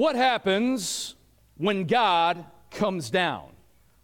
What happens when God comes down?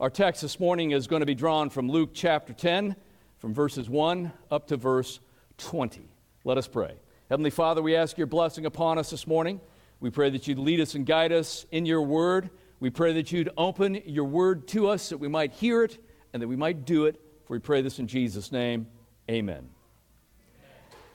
Our text this morning is going to be drawn from Luke chapter 10, from verses 1 up to verse 20. Let us pray. Heavenly Father, we ask your blessing upon us this morning. We pray that you'd lead us and guide us in your word. We pray that you'd open your word to us that we might hear it and that we might do it. For we pray this in Jesus' name. Amen.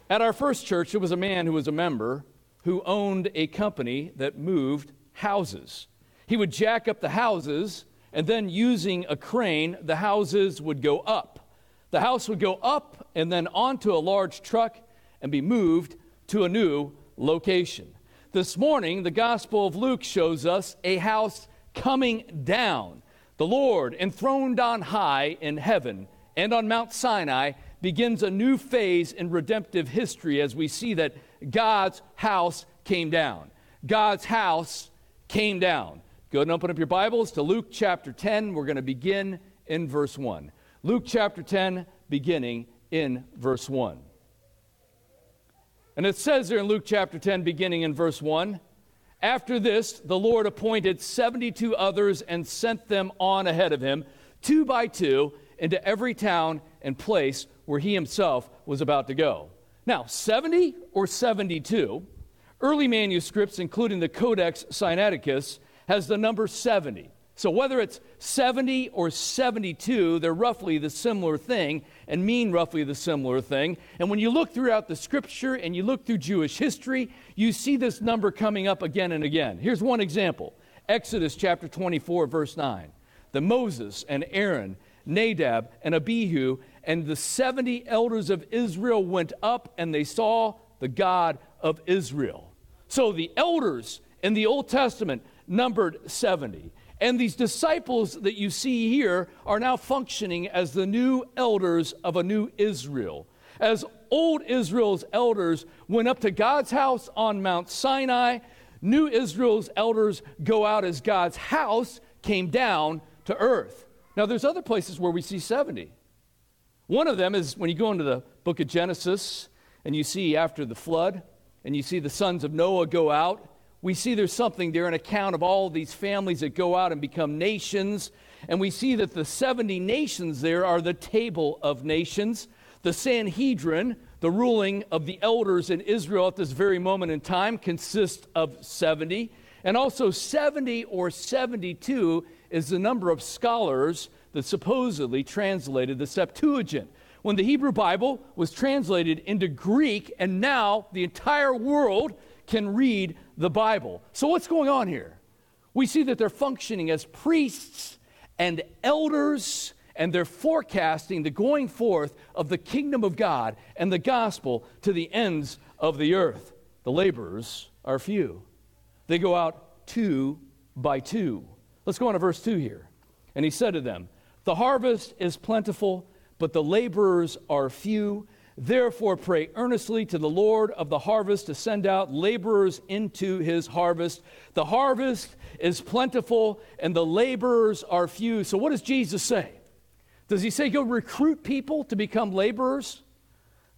At our first church, there was a man who was a member who owned a company that moved houses. He would jack up the houses, and then using a crane, the houses would go up. The house would go up and then onto a large truck and be moved to a new location. This morning, the Gospel of Luke shows us a house coming down. The Lord, enthroned on high in heaven and on Mount Sinai, begins a new phase in redemptive history as we see that God's house came down. God's house came down. Go and open up your Bibles to Luke chapter 10. We're going to begin in verse 1. Luke chapter 10, beginning in verse 1. And it says there in Luke chapter 10, beginning in verse 1 After this, the Lord appointed 72 others and sent them on ahead of him, two by two, into every town and place where he himself was about to go. Now, 70 or 72, early manuscripts, including the Codex Sinaiticus, has the number 70. So whether it's 70 or 72, they're roughly the similar thing and mean roughly the similar thing. And when you look throughout the scripture and you look through Jewish history, you see this number coming up again and again. Here's one example Exodus chapter 24, verse 9. The Moses and Aaron, Nadab and Abihu, and the 70 elders of Israel went up and they saw the God of Israel. So the elders in the Old Testament numbered 70. And these disciples that you see here are now functioning as the new elders of a new Israel. As old Israel's elders went up to God's house on Mount Sinai, new Israel's elders go out as God's house came down to earth. Now, there's other places where we see 70. One of them is when you go into the book of Genesis and you see after the flood and you see the sons of Noah go out we see there's something there, an account of all these families that go out and become nations. And we see that the 70 nations there are the table of nations. The Sanhedrin, the ruling of the elders in Israel at this very moment in time, consists of 70. And also, 70 or 72 is the number of scholars that supposedly translated the Septuagint. When the Hebrew Bible was translated into Greek, and now the entire world can read the Bible. So, what's going on here? We see that they're functioning as priests and elders, and they're forecasting the going forth of the kingdom of God and the gospel to the ends of the earth. The laborers are few, they go out two by two. Let's go on to verse 2 here. And he said to them, The harvest is plentiful, but the laborers are few. Therefore, pray earnestly to the Lord of the harvest to send out laborers into his harvest. The harvest is plentiful and the laborers are few. So, what does Jesus say? Does he say go recruit people to become laborers?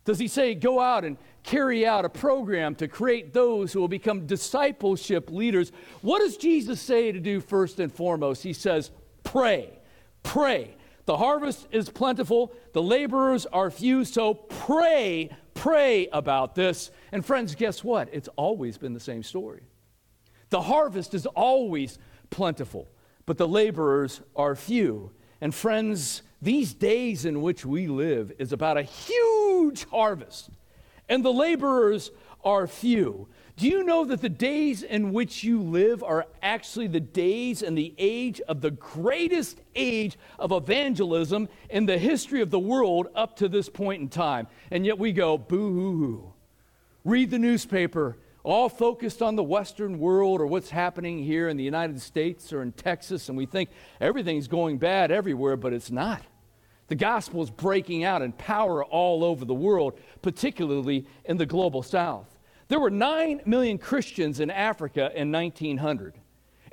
Does he say go out and carry out a program to create those who will become discipleship leaders? What does Jesus say to do first and foremost? He says, pray, pray. The harvest is plentiful, the laborers are few, so pray, pray about this. And friends, guess what? It's always been the same story. The harvest is always plentiful, but the laborers are few. And friends, these days in which we live is about a huge harvest, and the laborers are few. Do you know that the days in which you live are actually the days and the age of the greatest age of evangelism in the history of the world up to this point in time? And yet we go, boo hoo hoo. Read the newspaper, all focused on the Western world or what's happening here in the United States or in Texas, and we think everything's going bad everywhere, but it's not. The gospel is breaking out in power all over the world, particularly in the global south. There were 9 million Christians in Africa in 1900.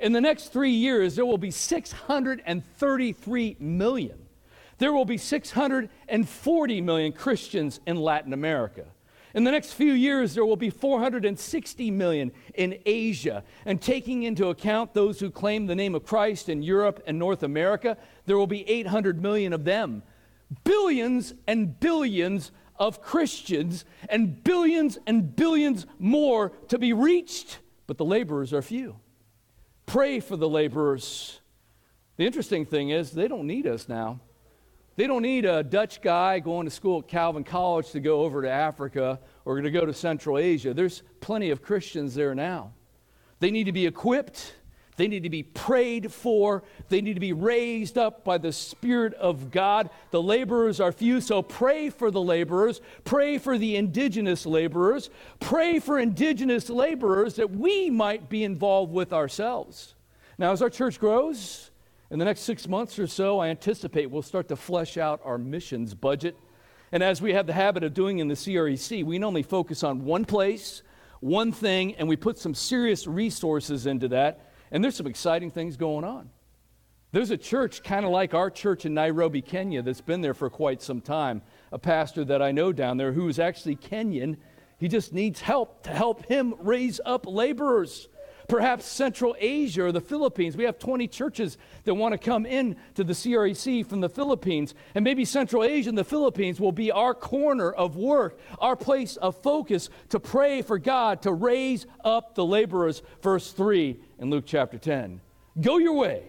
In the next three years, there will be 633 million. There will be 640 million Christians in Latin America. In the next few years, there will be 460 million in Asia. And taking into account those who claim the name of Christ in Europe and North America, there will be 800 million of them. Billions and billions of Christians, and billions and billions more to be reached. But the laborers are few. Pray for the laborers. The interesting thing is, they don't need us now. They don't need a Dutch guy going to school at Calvin College to go over to Africa or to go to Central Asia. There's plenty of Christians there now. They need to be equipped. They need to be prayed for. They need to be raised up by the Spirit of God. The laborers are few, so pray for the laborers. Pray for the indigenous laborers. Pray for indigenous laborers that we might be involved with ourselves. Now, as our church grows, in the next six months or so, I anticipate we'll start to flesh out our missions budget. And as we have the habit of doing in the CREC, we normally focus on one place, one thing, and we put some serious resources into that. And there's some exciting things going on. There's a church kind of like our church in Nairobi, Kenya, that's been there for quite some time. A pastor that I know down there who is actually Kenyan. He just needs help to help him raise up laborers perhaps Central Asia or the Philippines. We have 20 churches that want to come in to the CREC from the Philippines. And maybe Central Asia and the Philippines will be our corner of work, our place of focus to pray for God to raise up the laborers. Verse 3 in Luke chapter 10. Go your way.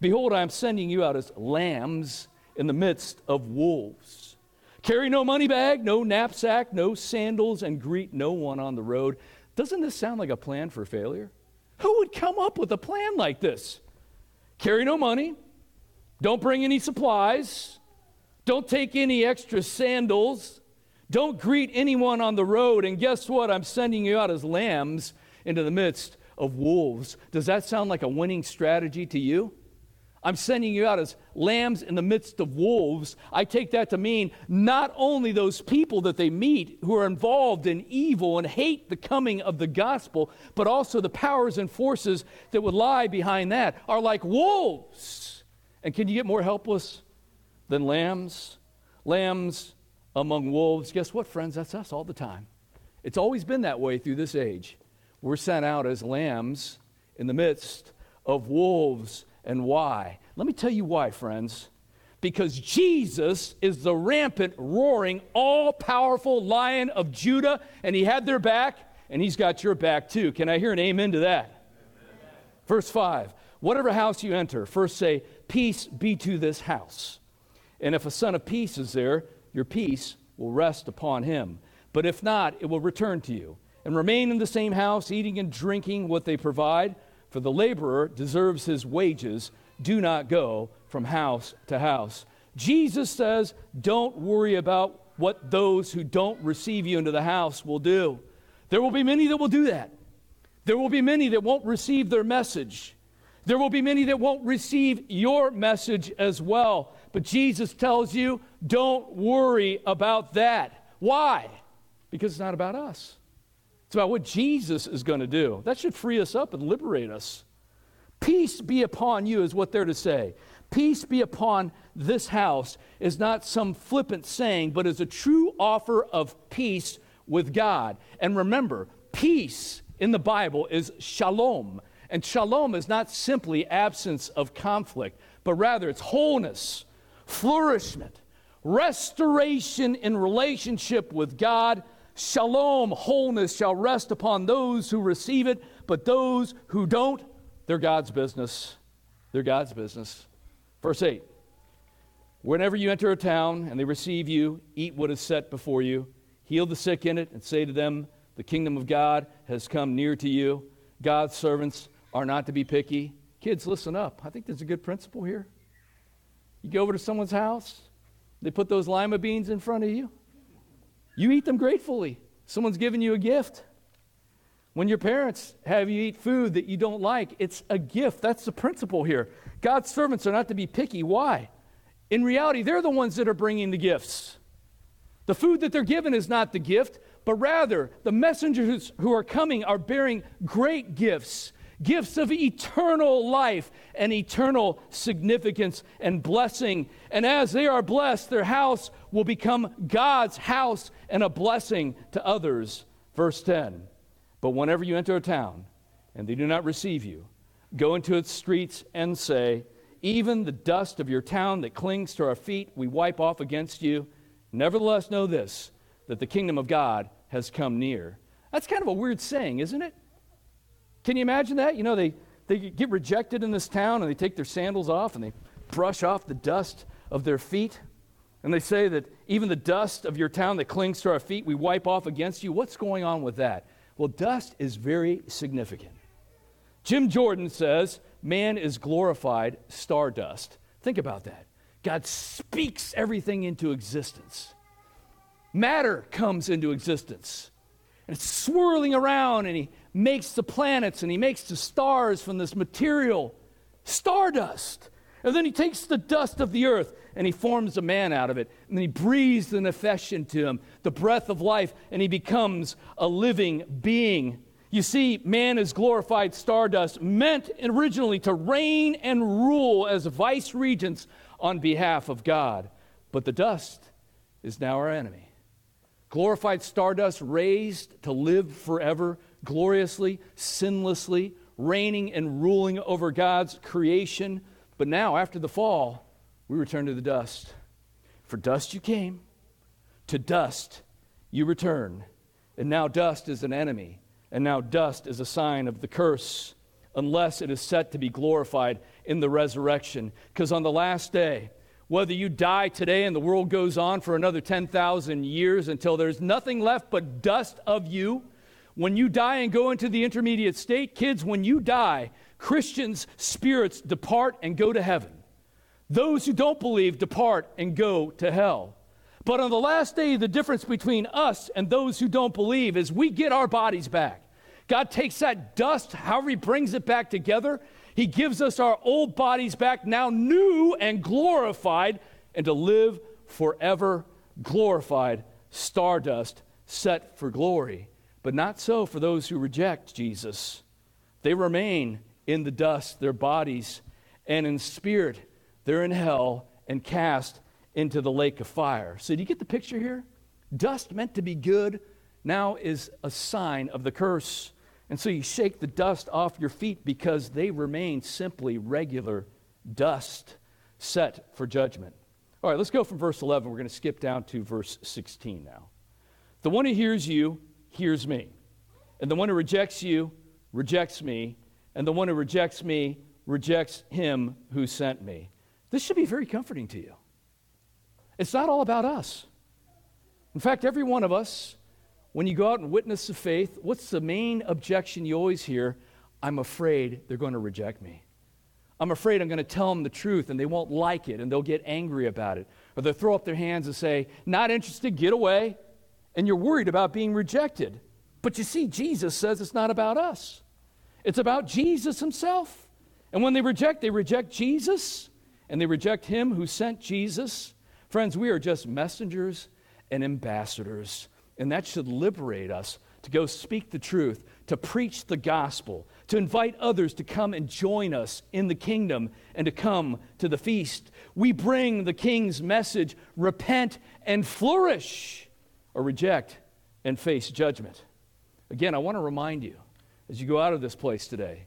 Behold, I am sending you out as lambs in the midst of wolves. Carry no money bag, no knapsack, no sandals, and greet no one on the road. Doesn't this sound like a plan for failure? Who would come up with a plan like this? Carry no money, don't bring any supplies, don't take any extra sandals, don't greet anyone on the road, and guess what? I'm sending you out as lambs into the midst of wolves. Does that sound like a winning strategy to you? I'm sending you out as lambs in the midst of wolves. I take that to mean not only those people that they meet who are involved in evil and hate the coming of the gospel, but also the powers and forces that would lie behind that are like wolves. And can you get more helpless than lambs? Lambs among wolves. Guess what, friends? That's us all the time. It's always been that way through this age. We're sent out as lambs in the midst of wolves. And why? Let me tell you why, friends. Because Jesus is the rampant, roaring, all powerful lion of Judah, and he had their back, and he's got your back too. Can I hear an amen to that? Amen. Verse 5 Whatever house you enter, first say, Peace be to this house. And if a son of peace is there, your peace will rest upon him. But if not, it will return to you. And remain in the same house, eating and drinking what they provide for the laborer deserves his wages. Do not go from house to house. Jesus says, don't worry about what those who don't receive you into the house will do. There will be many that will do that. There will be many that won't receive their message. There will be many that won't receive your message as well. But Jesus tells you, don't worry about that. Why? Because it's not about us. It's about what Jesus is going to do. That should free us up and liberate us. Peace be upon you, is what they're to say. Peace be upon this house is not some flippant saying, but is a true offer of peace with God. And remember, peace in the Bible is shalom. And shalom is not simply absence of conflict, but rather it's wholeness, flourishment, restoration in relationship with God Shalom, wholeness shall rest upon those who receive it, but those who don't, they're God's business. They're God's business. Verse 8 Whenever you enter a town and they receive you, eat what is set before you, heal the sick in it, and say to them, The kingdom of God has come near to you. God's servants are not to be picky. Kids, listen up. I think there's a good principle here. You go over to someone's house, they put those lima beans in front of you. You eat them gratefully. Someone's given you a gift. When your parents have you eat food that you don't like, it's a gift. That's the principle here. God's servants are not to be picky. Why? In reality, they're the ones that are bringing the gifts. The food that they're given is not the gift, but rather the messengers who are coming are bearing great gifts, gifts of eternal life and eternal significance and blessing. And as they are blessed, their house will become God's house and a blessing to others. Verse 10 But whenever you enter a town and they do not receive you, go into its streets and say, Even the dust of your town that clings to our feet, we wipe off against you. Nevertheless, know this that the kingdom of God has come near. That's kind of a weird saying, isn't it? Can you imagine that? You know, they, they get rejected in this town and they take their sandals off and they brush off the dust of their feet. And they say that even the dust of your town that clings to our feet, we wipe off against you. What's going on with that? Well, dust is very significant. Jim Jordan says man is glorified stardust. Think about that. God speaks everything into existence. Matter comes into existence. And it's swirling around, and he makes the planets and he makes the stars from this material, stardust. And then he takes the dust of the earth and he forms a man out of it. And then he breathes the nefesh into him, the breath of life, and he becomes a living being. You see, man is glorified stardust, meant originally to reign and rule as vice regents on behalf of God. But the dust is now our enemy. Glorified stardust raised to live forever gloriously, sinlessly, reigning and ruling over God's creation. But now, after the fall, we return to the dust. For dust you came, to dust you return. And now dust is an enemy, and now dust is a sign of the curse, unless it is set to be glorified in the resurrection. Because on the last day, whether you die today and the world goes on for another 10,000 years until there's nothing left but dust of you, when you die and go into the intermediate state, kids, when you die, Christians' spirits depart and go to heaven. Those who don't believe depart and go to hell. But on the last day, the difference between us and those who don't believe is we get our bodies back. God takes that dust, however, He brings it back together. He gives us our old bodies back, now new and glorified, and to live forever glorified, stardust set for glory. But not so for those who reject Jesus. They remain in the dust, their bodies, and in spirit, they're in hell and cast into the lake of fire. So, do you get the picture here? Dust meant to be good now is a sign of the curse. And so you shake the dust off your feet because they remain simply regular dust set for judgment. All right, let's go from verse 11. We're going to skip down to verse 16 now. The one who hears you hears me. And the one who rejects you rejects me. And the one who rejects me rejects him who sent me. This should be very comforting to you. It's not all about us. In fact, every one of us, when you go out and witness the faith, what's the main objection you always hear? I'm afraid they're going to reject me. I'm afraid I'm going to tell them the truth and they won't like it and they'll get angry about it. Or they'll throw up their hands and say, Not interested, get away and you're worried about being rejected. But you see, Jesus says it's not about us, it's about Jesus himself. And when they reject, they reject Jesus and they reject him who sent Jesus. Friends, we are just messengers and ambassadors, and that should liberate us to go speak the truth, to preach the gospel, to invite others to come and join us in the kingdom and to come to the feast. We bring the king's message repent and flourish or reject and face judgment. Again, I want to remind you as you go out of this place today,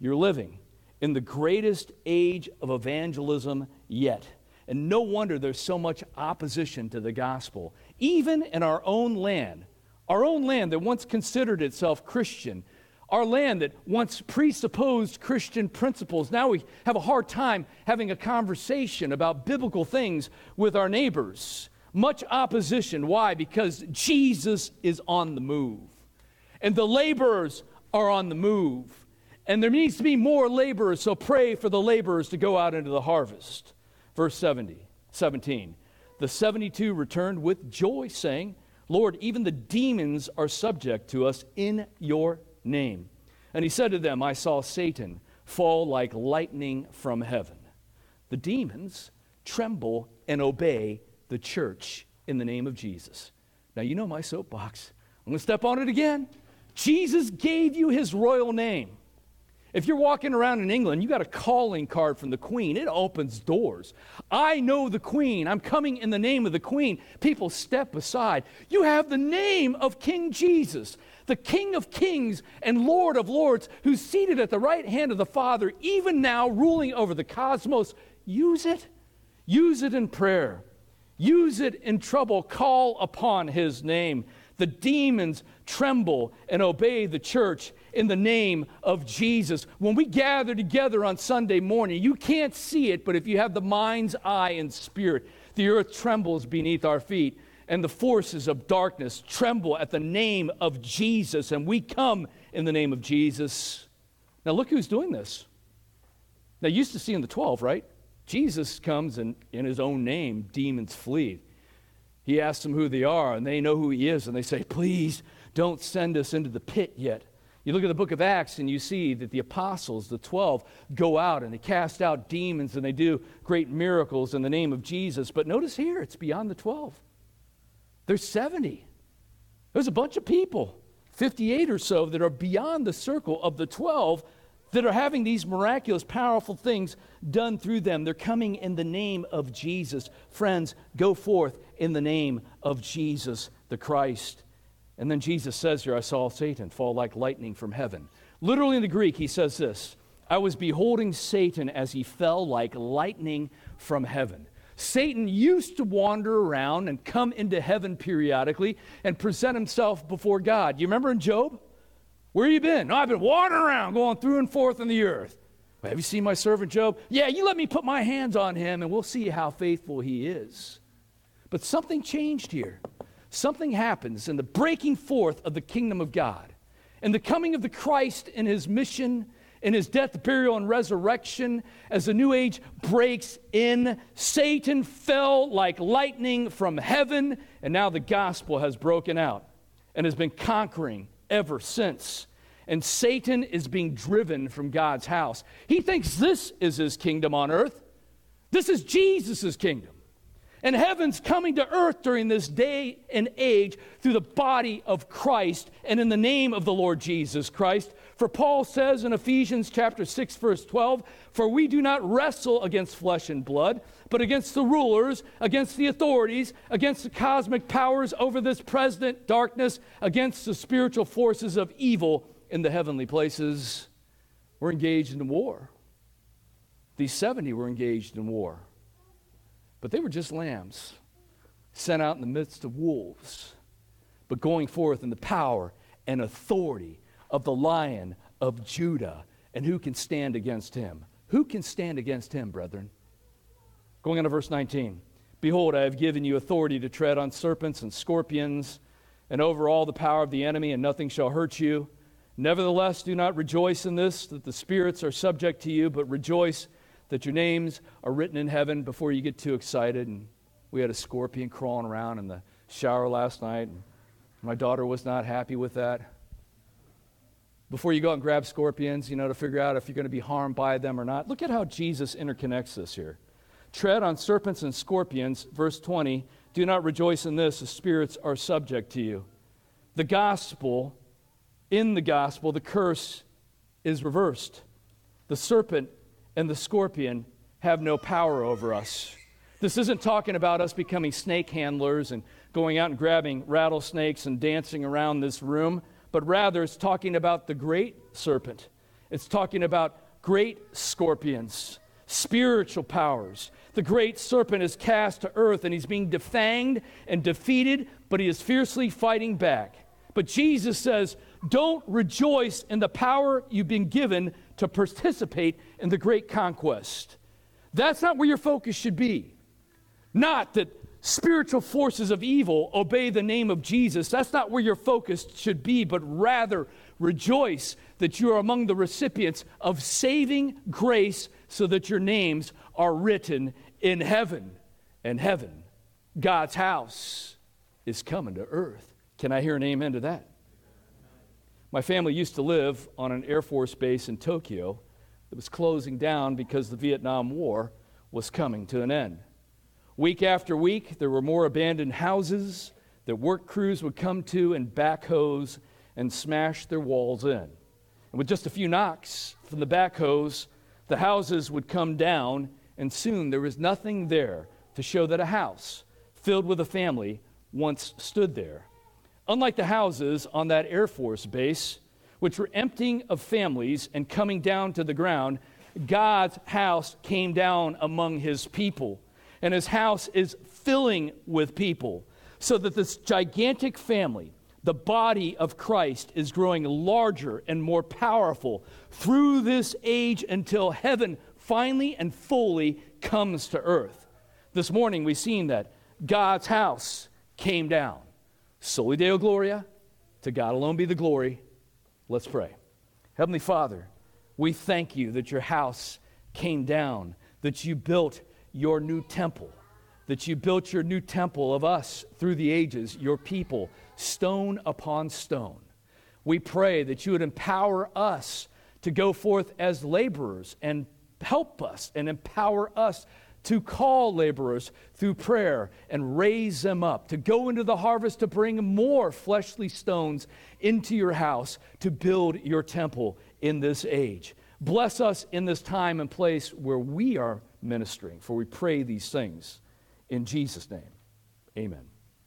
you're living in the greatest age of evangelism yet. And no wonder there's so much opposition to the gospel. Even in our own land, our own land that once considered itself Christian, our land that once presupposed Christian principles, now we have a hard time having a conversation about biblical things with our neighbors much opposition. Why? Because Jesus is on the move. And the laborers are on the move. And there needs to be more laborers, so pray for the laborers to go out into the harvest. Verse 70, 17. The 72 returned with joy, saying, Lord, even the demons are subject to us in your name. And he said to them, I saw Satan fall like lightning from heaven. The demons tremble and obey the church in the name of Jesus. Now, you know my soapbox. I'm going to step on it again. Jesus gave you his royal name. If you're walking around in England, you got a calling card from the Queen. It opens doors. I know the Queen. I'm coming in the name of the Queen. People step aside. You have the name of King Jesus, the King of Kings and Lord of Lords, who's seated at the right hand of the Father, even now ruling over the cosmos. Use it. Use it in prayer. Use it in trouble. Call upon his name. The demons tremble and obey the church in the name of Jesus. When we gather together on Sunday morning, you can't see it, but if you have the mind's eye and spirit, the earth trembles beneath our feet and the forces of darkness tremble at the name of Jesus, and we come in the name of Jesus. Now, look who's doing this. Now, you used to see in the 12, right? Jesus comes and in his own name, demons flee. He asks them who they are, and they know who he is, and they say, Please don't send us into the pit yet. You look at the book of Acts and you see that the apostles, the 12, go out and they cast out demons and they do great miracles in the name of Jesus. But notice here, it's beyond the 12. There's 70. There's a bunch of people, 58 or so, that are beyond the circle of the 12 that are having these miraculous, powerful things done through them. They're coming in the name of Jesus. Friends, go forth in the name of Jesus the Christ. And then Jesus says here, I saw Satan fall like lightning from heaven. Literally in the Greek, he says this I was beholding Satan as he fell like lightning from heaven. Satan used to wander around and come into heaven periodically and present himself before God. You remember in Job? Where you been? No, I've been wandering around, going through and forth in the earth. Well, have you seen my servant Job? Yeah, you let me put my hands on him and we'll see how faithful he is. But something changed here. Something happens in the breaking forth of the kingdom of God and the coming of the Christ in his mission, in his death, burial, and resurrection. As the new age breaks in, Satan fell like lightning from heaven, and now the gospel has broken out and has been conquering ever since. And Satan is being driven from God's house. He thinks this is his kingdom on earth. This is Jesus' kingdom. And heaven's coming to earth during this day and age through the body of Christ and in the name of the Lord Jesus Christ. For Paul says in Ephesians chapter 6 verse 12, "For we do not wrestle against flesh and blood, but against the rulers, against the authorities, against the cosmic powers over this present darkness, against the spiritual forces of evil in the heavenly places." We're engaged in war. These 70 were engaged in war. But they were just lambs sent out in the midst of wolves, but going forth in the power and authority of the lion of Judah. And who can stand against him? Who can stand against him, brethren? Going on to verse 19. Behold, I have given you authority to tread on serpents and scorpions and over all the power of the enemy, and nothing shall hurt you. Nevertheless, do not rejoice in this, that the spirits are subject to you, but rejoice that your names are written in heaven before you get too excited. And we had a scorpion crawling around in the shower last night, and my daughter was not happy with that before you go out and grab scorpions, you know, to figure out if you're going to be harmed by them or not. Look at how Jesus interconnects this here. Tread on serpents and scorpions, verse 20. Do not rejoice in this, the spirits are subject to you. The gospel, in the gospel, the curse is reversed. The serpent and the scorpion have no power over us. This isn't talking about us becoming snake handlers and going out and grabbing rattlesnakes and dancing around this room but rather it's talking about the great serpent. It's talking about great scorpions, spiritual powers. The great serpent is cast to earth and he's being defanged and defeated, but he is fiercely fighting back. But Jesus says, Don't rejoice in the power you've been given to participate in the great conquest. That's not where your focus should be. Not that spiritual forces of evil obey the name of Jesus. That's not where your focus should be, but rather rejoice that you are among the recipients of saving grace so that your names are written in heaven. And heaven, God's house, is coming to earth. Can I hear an amen to that? My family used to live on an Air Force base in Tokyo that was closing down because the Vietnam War was coming to an end. Week after week, there were more abandoned houses that work crews would come to and backhoes and smash their walls in. And with just a few knocks from the backhoes, the houses would come down, and soon there was nothing there to show that a house filled with a family once stood there. Unlike the houses on that Air Force base, which were emptying of families and coming down to the ground, God's house came down among his people. And his house is filling with people, so that this gigantic family, the body of Christ, is growing larger and more powerful through this age until heaven finally and fully comes to earth. This morning we've seen that God's house came down. Soli Deo Gloria, to God alone be the glory. Let's pray. Heavenly Father, we thank you that your house came down, that you built your new temple, that you built your new temple of us through the ages, your people, stone upon stone. We pray that you would empower us to go forth as laborers and help us and empower us to call laborers through prayer and raise them up, to go into the harvest to bring more fleshly stones into your house to build your temple in this age. Bless us in this time and place where we are ministering, for we pray these things in Jesus' name. Amen.